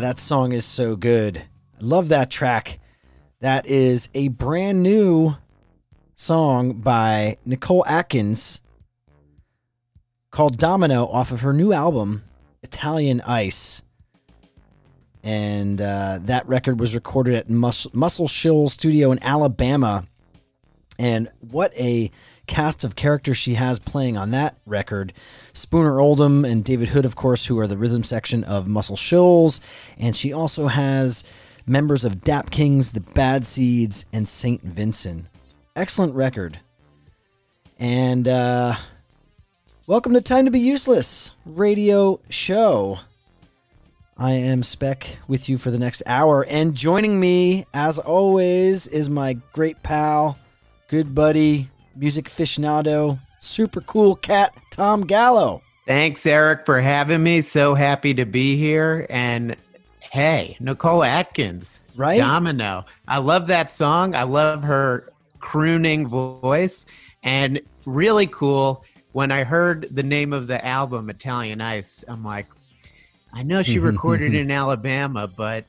that song is so good. I love that track. That is a brand new song by Nicole Atkins called Domino off of her new album, Italian Ice. And uh, that record was recorded at Mus- Muscle Shoals Studio in Alabama. And what a cast of characters she has playing on that record. Spooner Oldham and David Hood, of course, who are the rhythm section of Muscle Shoals. And she also has members of Dap Kings, the Bad Seeds, and St. Vincent. Excellent record. And uh, welcome to Time to Be Useless radio show. I am Speck with you for the next hour. And joining me, as always, is my great pal, good buddy, music aficionado, super cool cat, Tom Gallo. Thanks, Eric, for having me. So happy to be here. And hey, Nicole Atkins, right? Domino. I love that song. I love her crooning voice. And really cool. When I heard the name of the album, Italian Ice, I'm like, I know she recorded in Alabama, but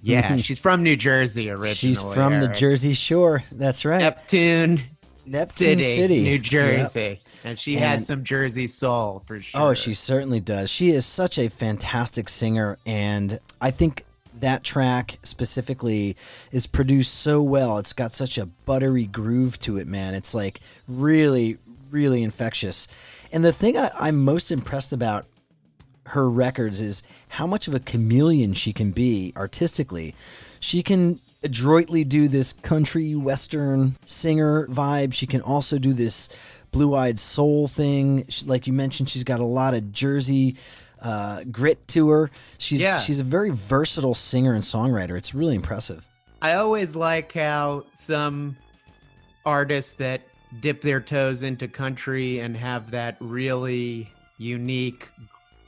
yeah, she's from New Jersey originally. She's from Eric. the Jersey Shore. That's right. Neptune, Neptune City, City. New Jersey. Yep. And she and, has some Jersey soul for oh, sure. Oh, she certainly does. She is such a fantastic singer. And I think that track specifically is produced so well. It's got such a buttery groove to it, man. It's like really, really infectious. And the thing I, I'm most impressed about her records is how much of a chameleon she can be artistically. She can adroitly do this country western singer vibe. She can also do this blue-eyed soul thing. She, like you mentioned, she's got a lot of Jersey uh, grit to her. She's yeah. she's a very versatile singer and songwriter. It's really impressive. I always like how some artists that dip their toes into country and have that really unique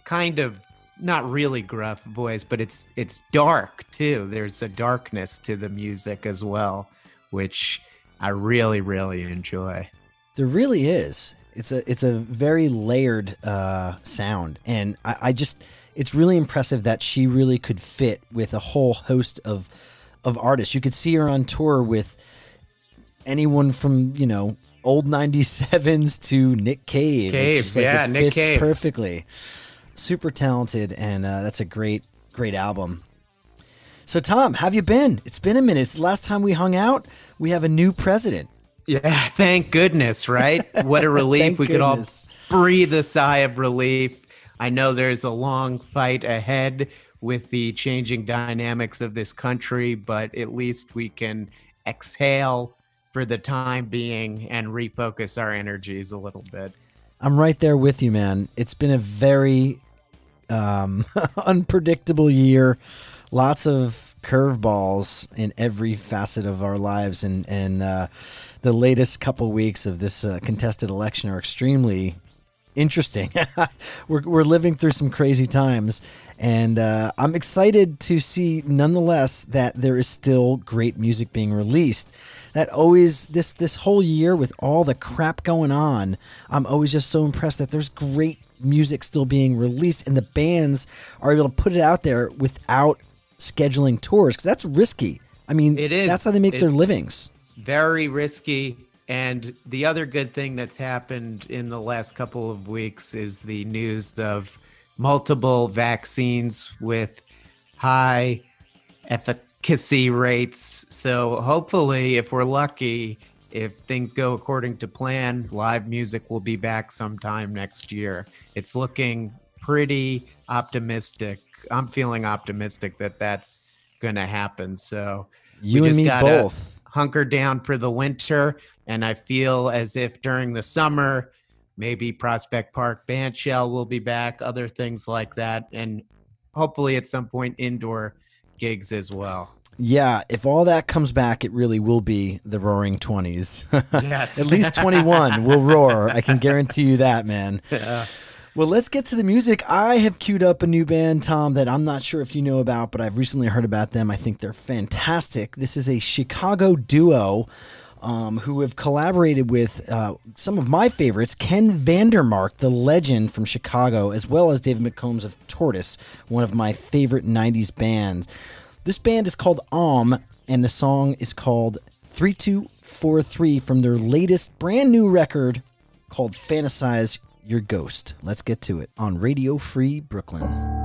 kind of not really gruff voice, but it's it's dark too. There's a darkness to the music as well, which I really really enjoy. There really is. It's a it's a very layered uh, sound, and I, I just it's really impressive that she really could fit with a whole host of of artists. You could see her on tour with anyone from you know old 97s to Nick Cave. Cave, like yeah, Nick Cave. perfectly super talented, and uh, that's a great, great album. So, Tom, have you been? It's been a minute. It's the last time we hung out. We have a new president. Yeah, thank goodness, right? What a relief. we goodness. could all breathe a sigh of relief. I know there's a long fight ahead with the changing dynamics of this country, but at least we can exhale for the time being and refocus our energies a little bit. I'm right there with you, man. It's been a very um, unpredictable year. Lots of curveballs in every facet of our lives, and and uh, the latest couple weeks of this uh, contested election are extremely interesting. we're we're living through some crazy times, and uh, I'm excited to see, nonetheless, that there is still great music being released. That always this this whole year with all the crap going on, I'm always just so impressed that there's great music still being released and the bands are able to put it out there without scheduling tours because that's risky. I mean, it is. That's how they make their livings. Very risky. And the other good thing that's happened in the last couple of weeks is the news of multiple vaccines with high efficacy rates. So hopefully, if we're lucky, if things go according to plan, live music will be back sometime next year. It's looking pretty optimistic. I'm feeling optimistic that that's going to happen. So you and me both hunker down for the winter. And I feel as if during the summer, maybe Prospect Park Band Shell will be back, other things like that. And hopefully at some point, indoor gigs as well. Yeah, if all that comes back, it really will be the roaring 20s. Yes. At least 21 will roar. I can guarantee you that, man. Yeah. Well, let's get to the music. I have queued up a new band, Tom, that I'm not sure if you know about, but I've recently heard about them. I think they're fantastic. This is a Chicago duo um, who have collaborated with uh, some of my favorites, Ken Vandermark, the legend from Chicago, as well as David McCombs of Tortoise, one of my favorite 90s bands. This band is called Ohmme, and the song is called 3243 from their latest brand new record called Fantasize Your Ghost. Let's get to it on Radio Free Brooklyn.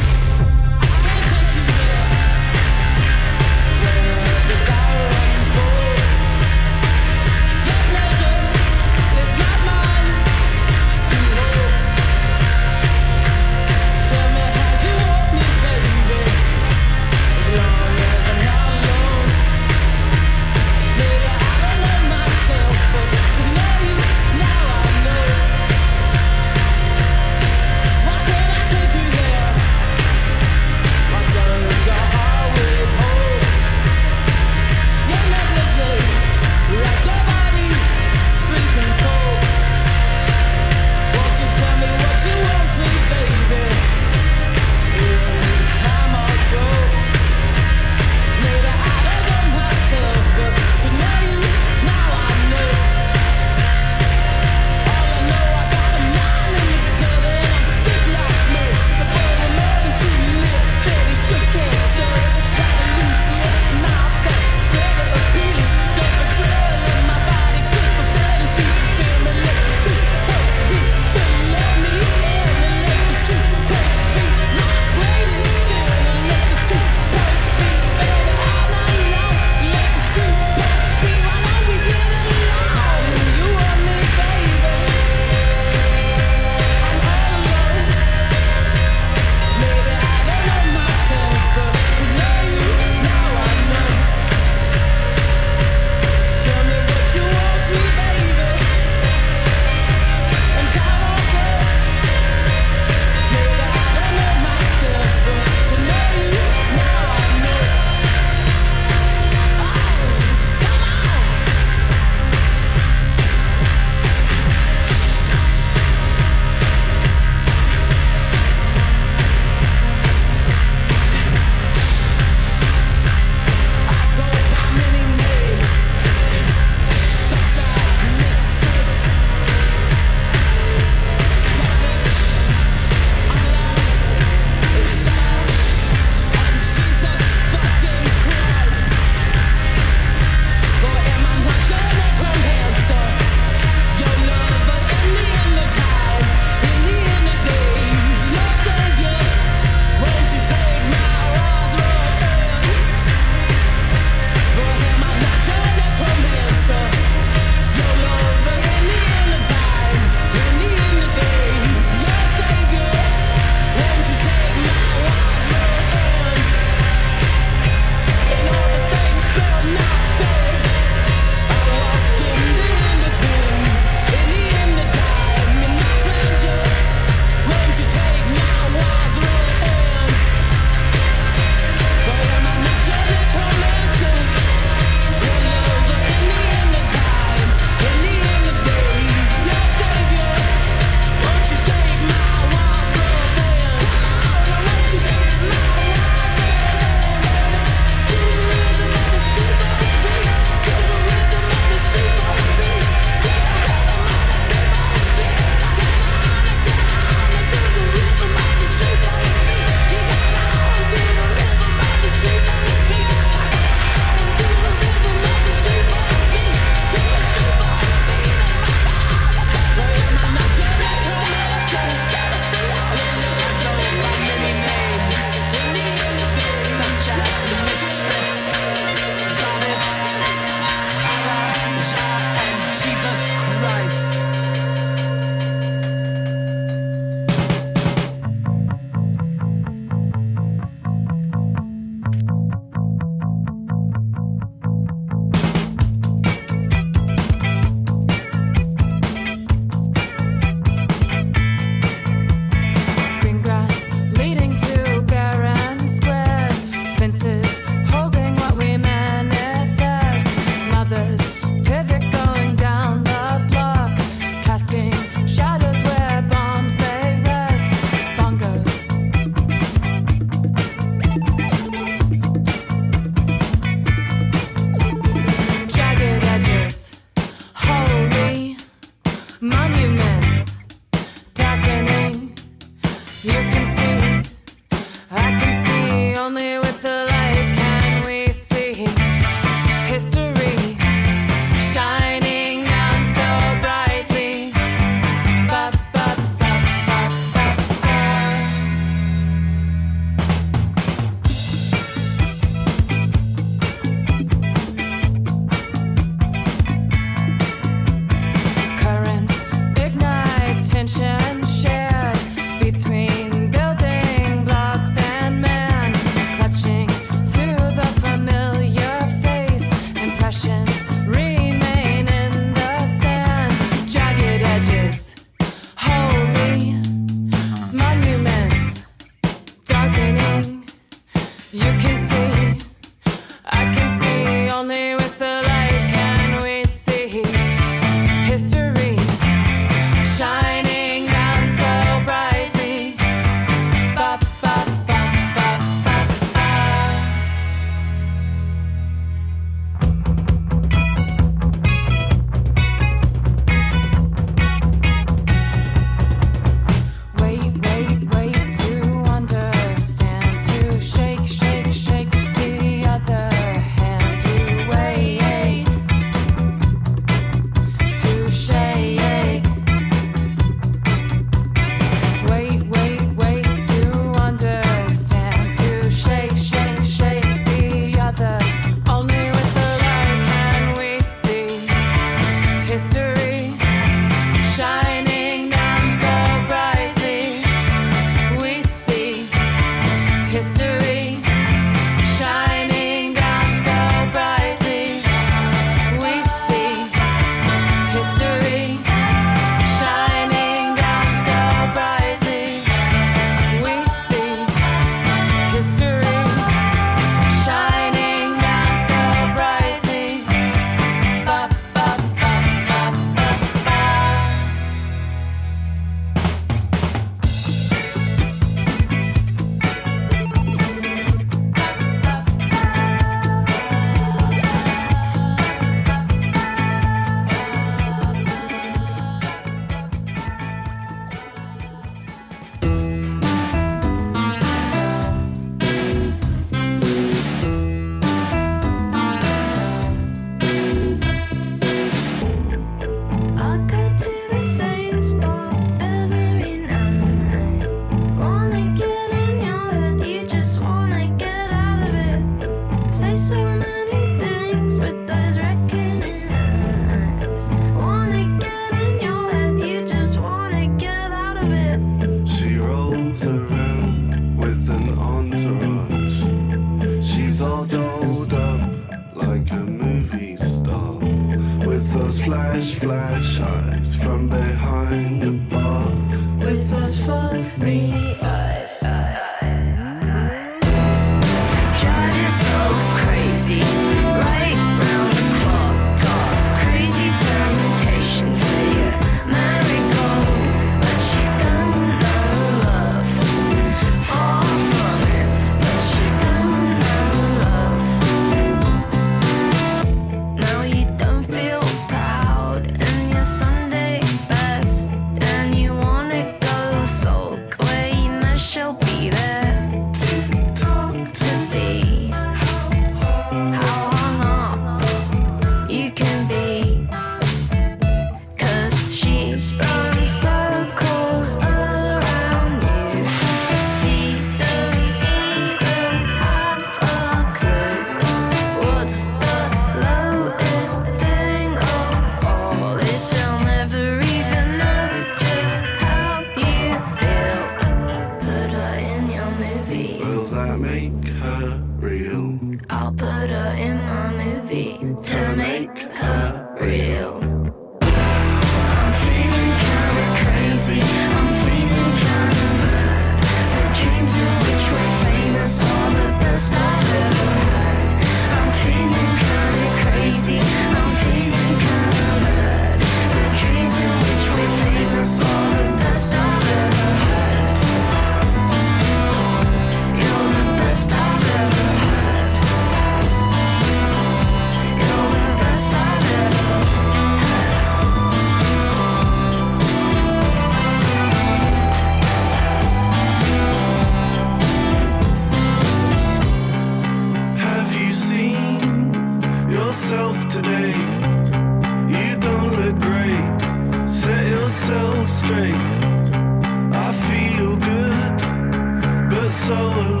So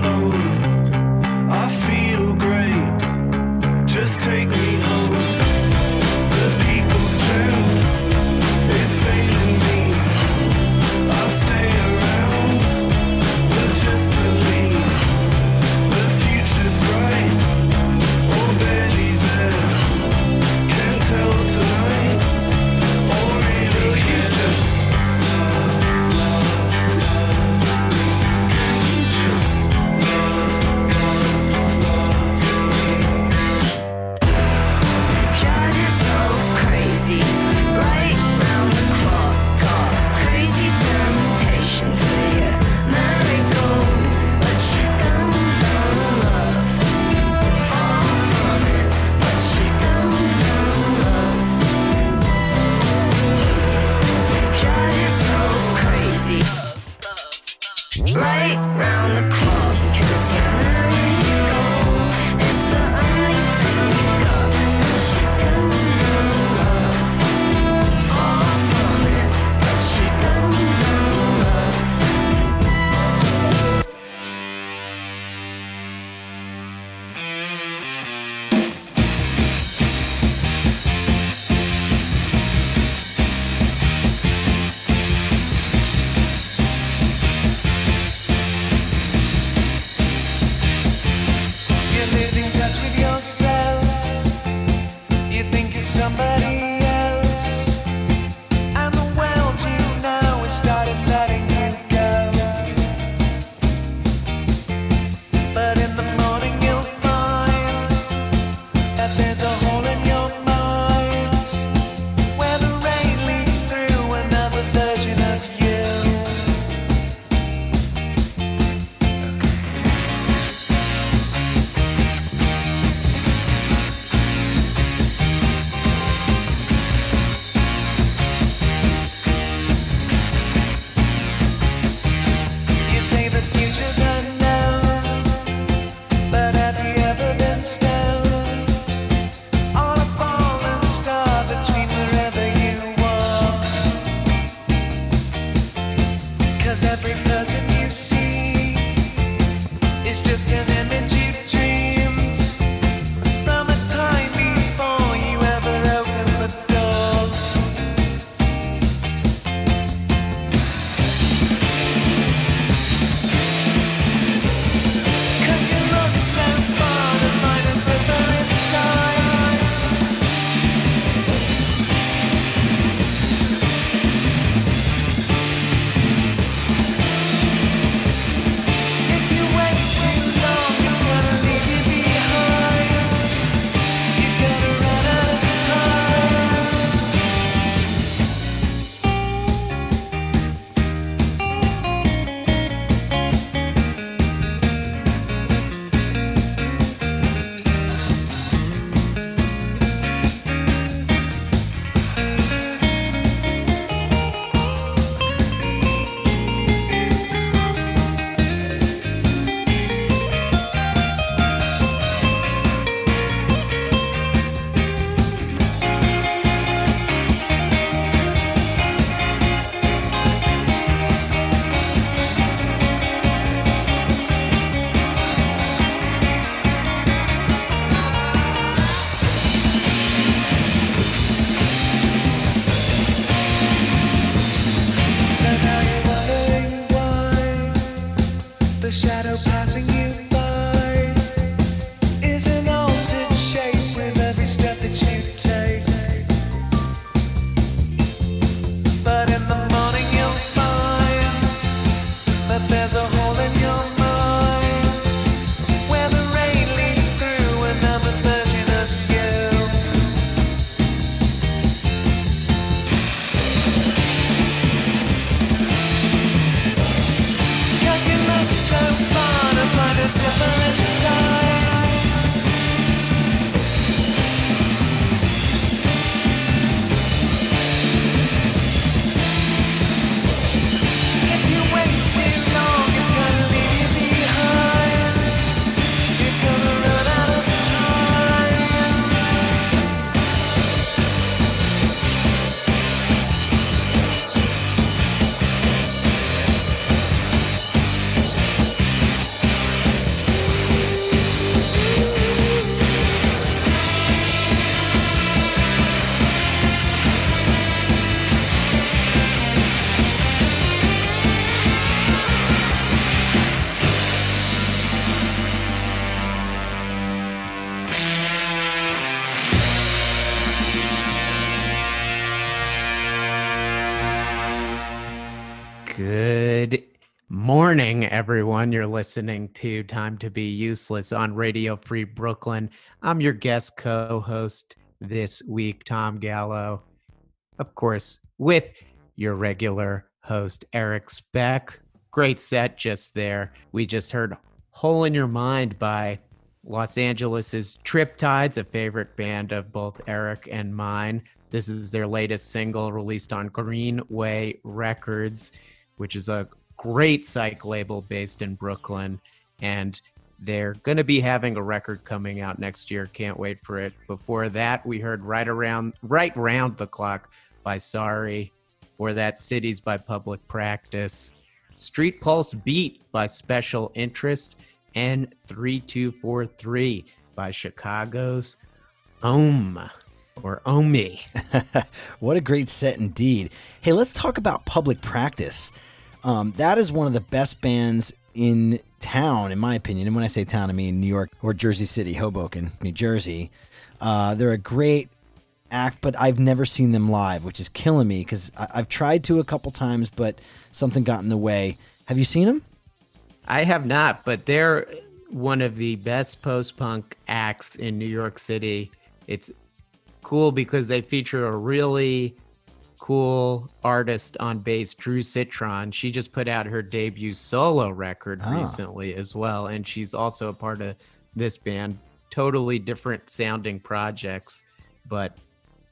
morning, everyone. You're listening to Time to Be Useless on Radio Free Brooklyn. I'm your guest co host this week, Tom Gallo. Of course, with your regular host, Eric Speck. Great set just there. We just heard Hole in Your Mind by Los Angeles's Triptides, a favorite band of both Eric and mine. This is their latest single released on Greenway Records, which is a great psych label based in Brooklyn. And they're going to be having a record coming out next year. Can't wait for it. Before that, we heard right around right round the clock by Sorry, or that Cities by Public Practice, Street Pulse Beat by Special Interest, and 3243 by Chicago's Ohm or Ohmme. what a great set indeed. Hey, let's talk about public practice. Um, that is one of the best bands in town, in my opinion. And when I say town, I mean New York or Jersey City, Hoboken, New Jersey. Uh, they're a great act, but I've never seen them live, which is killing me because I've tried to a couple times, but something got in the way. Have you seen them? I have not, but they're one of the best post punk acts in New York City. It's cool because they feature a really cool artist on bass, Drew Citron. She just put out her debut solo record Ah. recently as well, and she's also a part of this band. Totally different sounding projects, but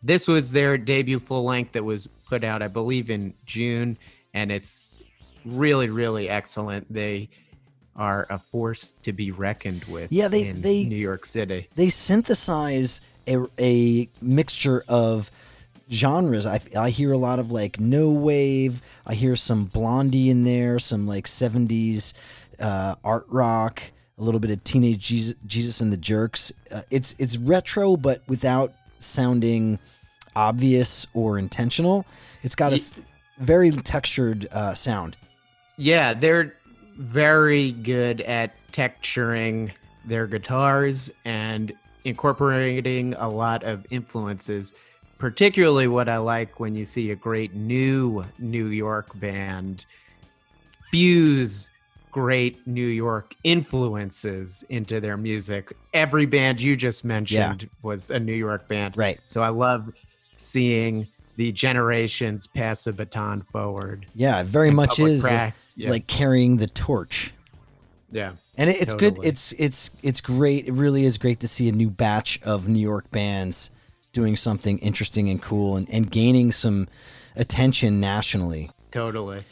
this was their debut full length that was put out, I believe, in June, and it's really, really excellent. They are a force to be reckoned with. Yeah, they- in they- New York City. they synthesize a, a mixture of genres. I, I hear a lot of like no wave. I hear some Blondie in there, some like 70s uh, art rock, a little bit of Teenage Jesus, Jesus and the Jerks. Uh, it's it's retro, but without sounding obvious or intentional. It's got a s- very textured uh, sound. Yeah, they're very good at texturing their guitars and incorporating a lot of influences. Particularly, what I like when you see a great new New York band fuse great New York influences into their music. Every band you just mentioned was a New York band. Right. So I love seeing the generations pass a baton forward. Yeah, it very much is uh, yeah. like carrying the torch. Yeah. And it, it's good. It's it's it's great. It really is great to see a new batch of New York bands doing something interesting and cool and, and gaining some attention nationally. Totally.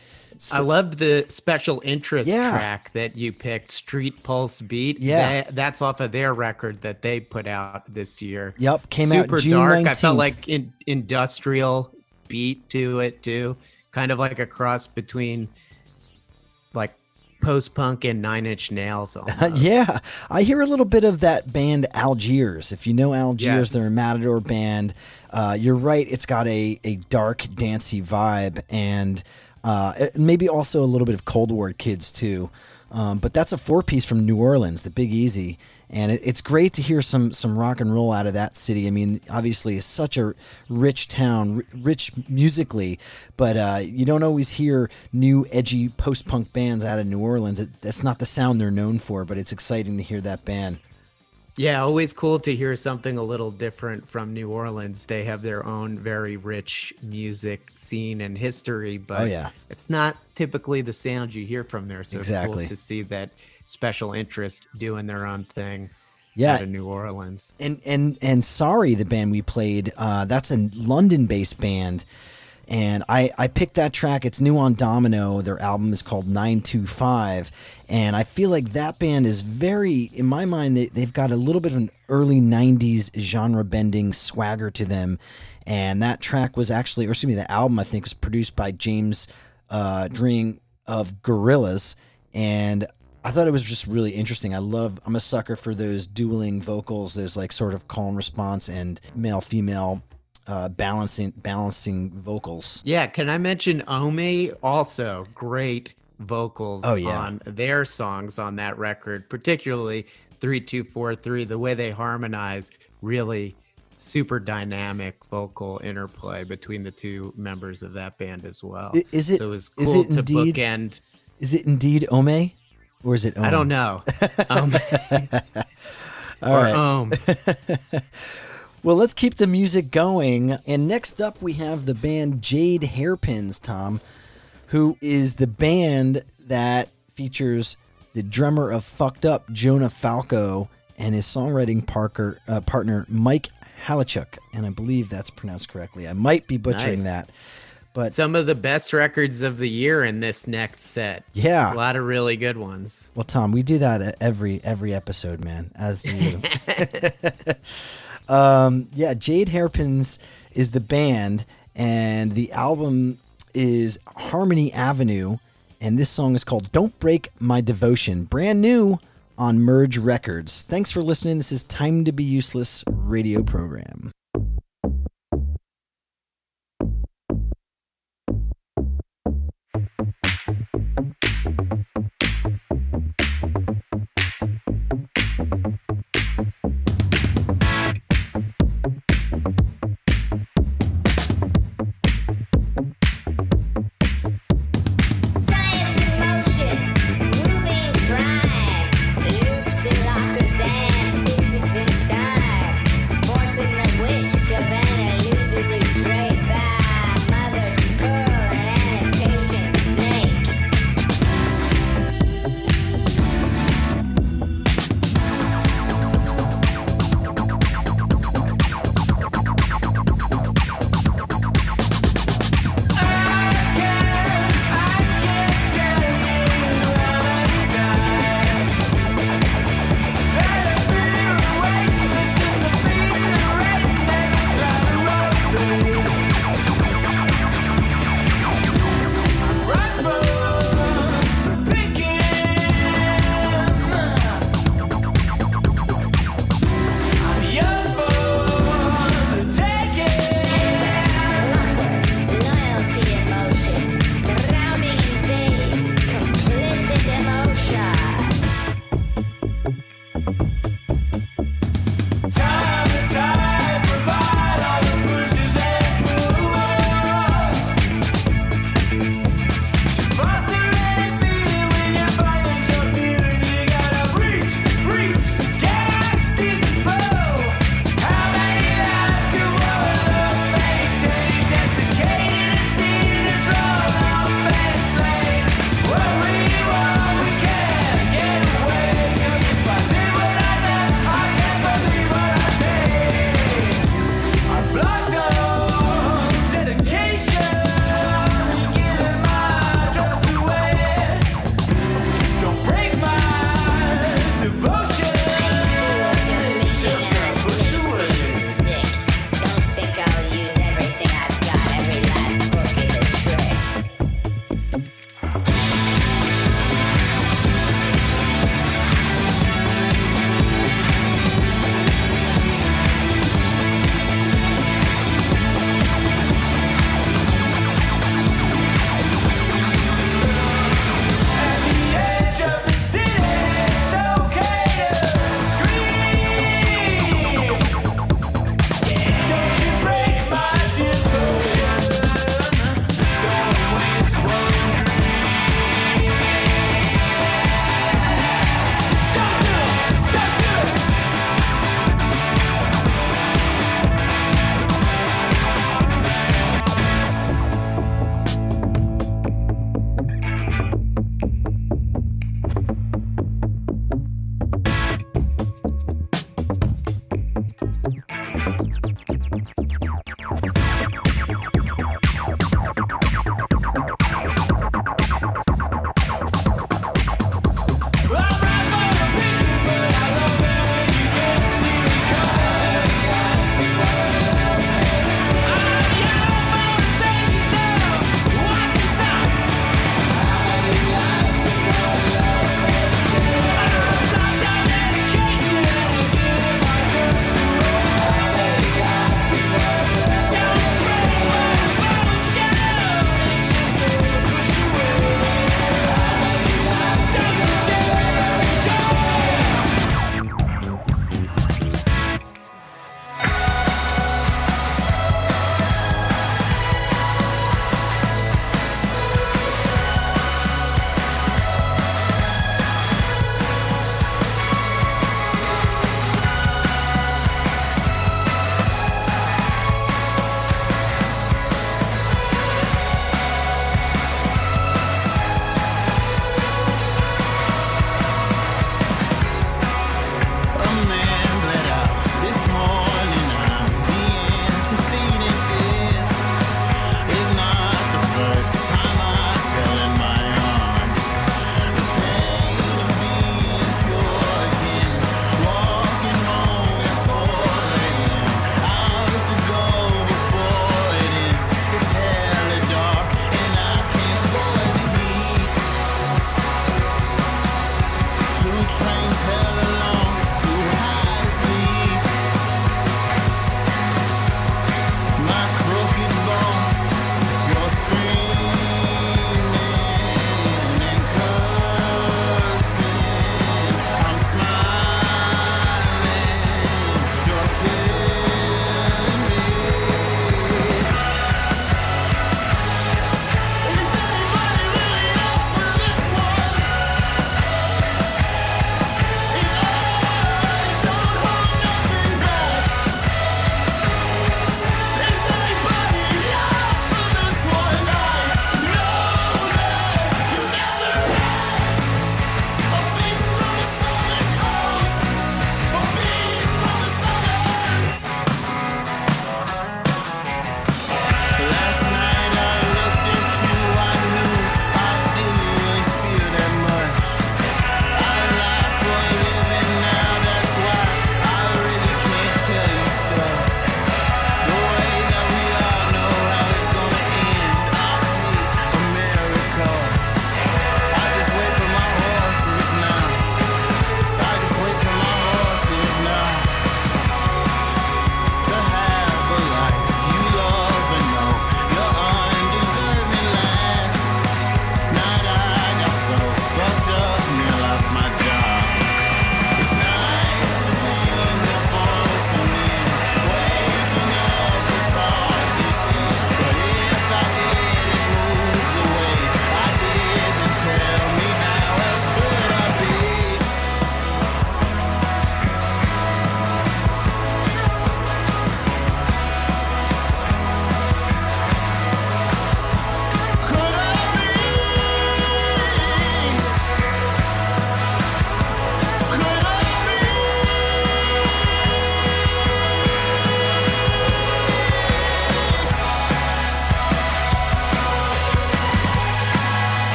I loved the special interest Yeah. track that you picked, Street Pulse Beat. Yeah. That- that's off of their record that they put out this year. Yep, came out Super June dark. I felt like in, industrial beat to it too. Kind of like a cross between like post punk and Nine Inch Nails. yeah, I hear a little bit of that band Algiers. If you know Yes. Algiers, they're a Matador band. Uh, you're right; it's got a a dark, dancey vibe, and uh, maybe also a little bit of Cold War kids too. Um, but that's a four piece from New Orleans, the Big Easy, and it, it's great to hear some some rock and roll out of that city. I mean, obviously, it's such a rich town, rich musically, but uh, you don't always hear new edgy post punk bands out of New Orleans. It, that's not the sound they're known for, but it's exciting to hear that band. Yeah, always cool to hear something a little different from New Orleans. They have their own very rich music scene and history, but Oh, yeah. it's not typically the sound you hear from there. So Exactly. it's cool to see that special interest doing their own thing Yeah. New Orleans. and and and sorry the band we played uh, that's a london based band. And I, I picked that track. It's new on domino. Their album is called 925 and i feel like that band is very in my mind they, they've got a little bit of an early 90s genre bending swagger to them. And that track was actually or excuse me the album i think was produced by james uh, Dring of Gorillaz and I thought it was just really interesting. I love. I'm a sucker for those dueling vocals. There's like sort of call and response and male female uh, balancing balancing vocals. Yeah, can I mention Ohmme? Also, great vocals Oh, yeah. on their songs on that record, particularly 3243. The way they harmonize, really super dynamic vocal interplay between the two members of that band as well. Is it- So it was is cool it to indeed- bookend Is it indeed Ome? Or is it Ome? I don't know. Um, All right. um, Well, let's keep the music going. And next up, we have the band Jade Hairpins, Tom, who is the band that features the drummer of Fucked Up, Jonah Falco, and his songwriting Parker, uh, partner, Mike Haliechuk. And I believe that's pronounced correctly. I might be butchering Nice. that. But some of the best records of the year in this next set. yeah. A lot of really good ones. Well, Tom, we do that at every every episode, man. As you. um, yeah, Jade Hairpins is the band, and the album is Harmony Avenue, and this song is called "Don't Break My Devotion," brand new on Merge Records. Thanks for listening. This is Time to Be Useless radio program.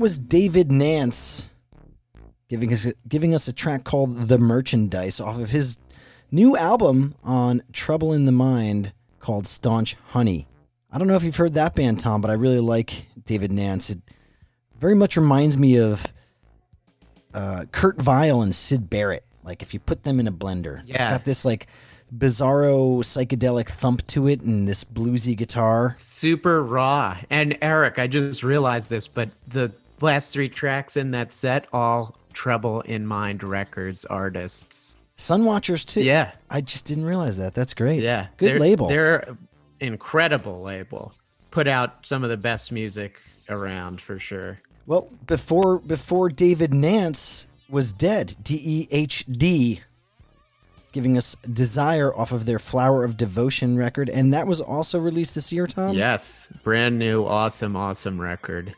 Was David Nance giving us giving us a track called The Merchandise off of his new album on Trouble in the Mind called Staunch Honey. I don't know if you've heard that band, Tom, but I really like David Nance. It very much reminds me of uh, Kurt Vile and Syd Barrett. Like if you put them in a blender, yeah. it's got this like bizarro psychedelic thump to it and this bluesy guitar. super raw. And Eric, I just realized this, but the last three tracks in that set all Trouble in Mind Records artists. Sunwatchers too. Yeah. I just didn't realize that. That's great. Yeah, Good they're- label. They're incredible label. Put out some of the best music around for sure. Well, before before David Nance was Dehd, D E H D, giving us Desire off of their Flower of Devotion record, and that was also released this year, Tom. yes, brand new, awesome, awesome record.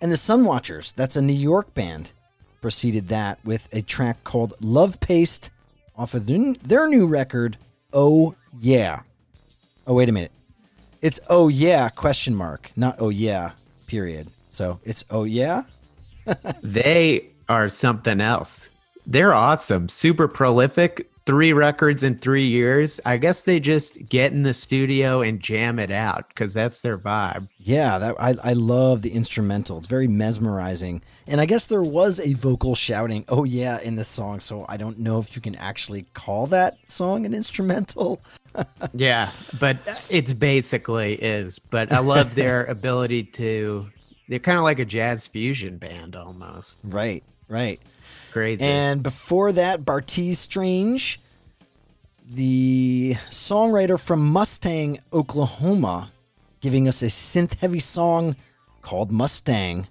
And the Sunwatchers, that's a New York band, preceded that with a track called Love Paste off of their new record, Oh Yeah. Oh wait a minute. It's Oh Yeah question mark, not Oh Yeah period. So it's Oh Yeah. They are something else. They're awesome, super prolific. Three records in three years. I guess they just get in the studio and jam it out because that's their vibe. Yeah, that I, I love the instrumental. It's very mesmerizing. And I guess there was a vocal shouting, oh yeah, in this song. So I don't know if you can actually call that song an instrumental. Yeah, but it's basically is. But I love their ability to. They're kind of like a jazz fusion band almost. Right, right. Crazy. And before that, Bartees Strange, the songwriter from Mustang, Oklahoma, giving us a synth heavy song called Mustang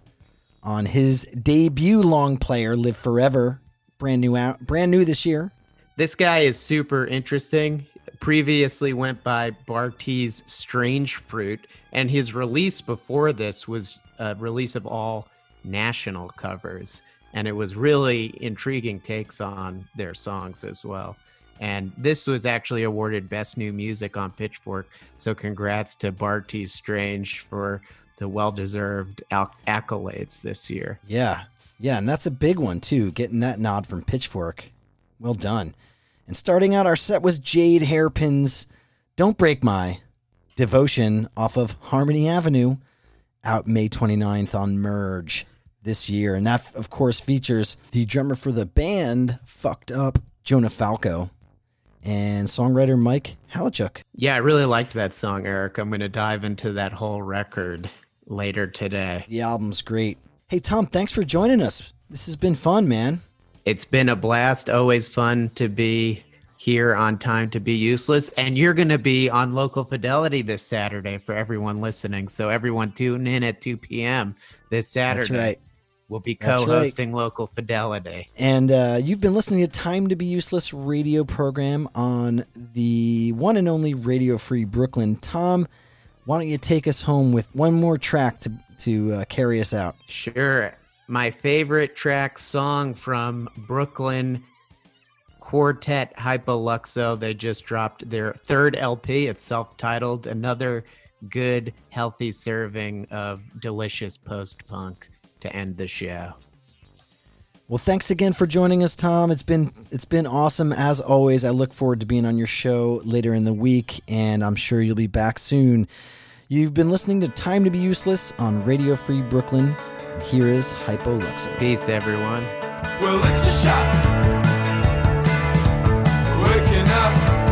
on his debut long player, Live Forever. Brand new out, brand new this year. This guy is super interesting. Previously went by Bartees Strange Fruit, and his release before this was a release of all national covers, and it was really intriguing takes on their songs as well. And this was actually awarded Best New Music on Pitchfork. So congrats to Bartees Strange for the well-deserved al- accolades this year. Yeah. Yeah, and that's a big one too, getting that nod from Pitchfork. Well done. And starting out our set was Jade Hairpin's Don't Break My Devotion off of Harmony Avenue, out May 29th on Merge this year. And that, of course, features the drummer for the band, Fucked Up, Jonah Falco, and songwriter Mike Haliechuk. Yeah, I really liked that song, Eric. I'm going to dive into that whole record later today. The album's great. Hey, Tom, thanks for joining us. This has been fun, man. It's been a blast. Always fun to be here on Time to Be Useless. And you're going to be on Local Fidelity this Saturday for everyone listening. So, everyone tune in at 2 p.m. this Saturday. That's right. We'll be co hosting Local Fidelity. And uh, you've been listening to Time to Be Useless radio program on the one and only Radio Free Brooklyn. Tom, why don't you take us home with one more track to, to uh, carry us out? Sure. My favorite track song from Brooklyn Quartet Hypoluxo. They just dropped their third LP. It's self titled. Another good, healthy serving of delicious post punk to end the show. Well, thanks again for joining us, Tom. It's been it's been awesome as always. I look forward to being on your show later in the week, and I'm sure you'll be back soon. You've been listening to Time to Be Useless on Radio Free Brooklyn. And here is Hypoluxo. Peace, everyone. Well, it's a shock. Waking up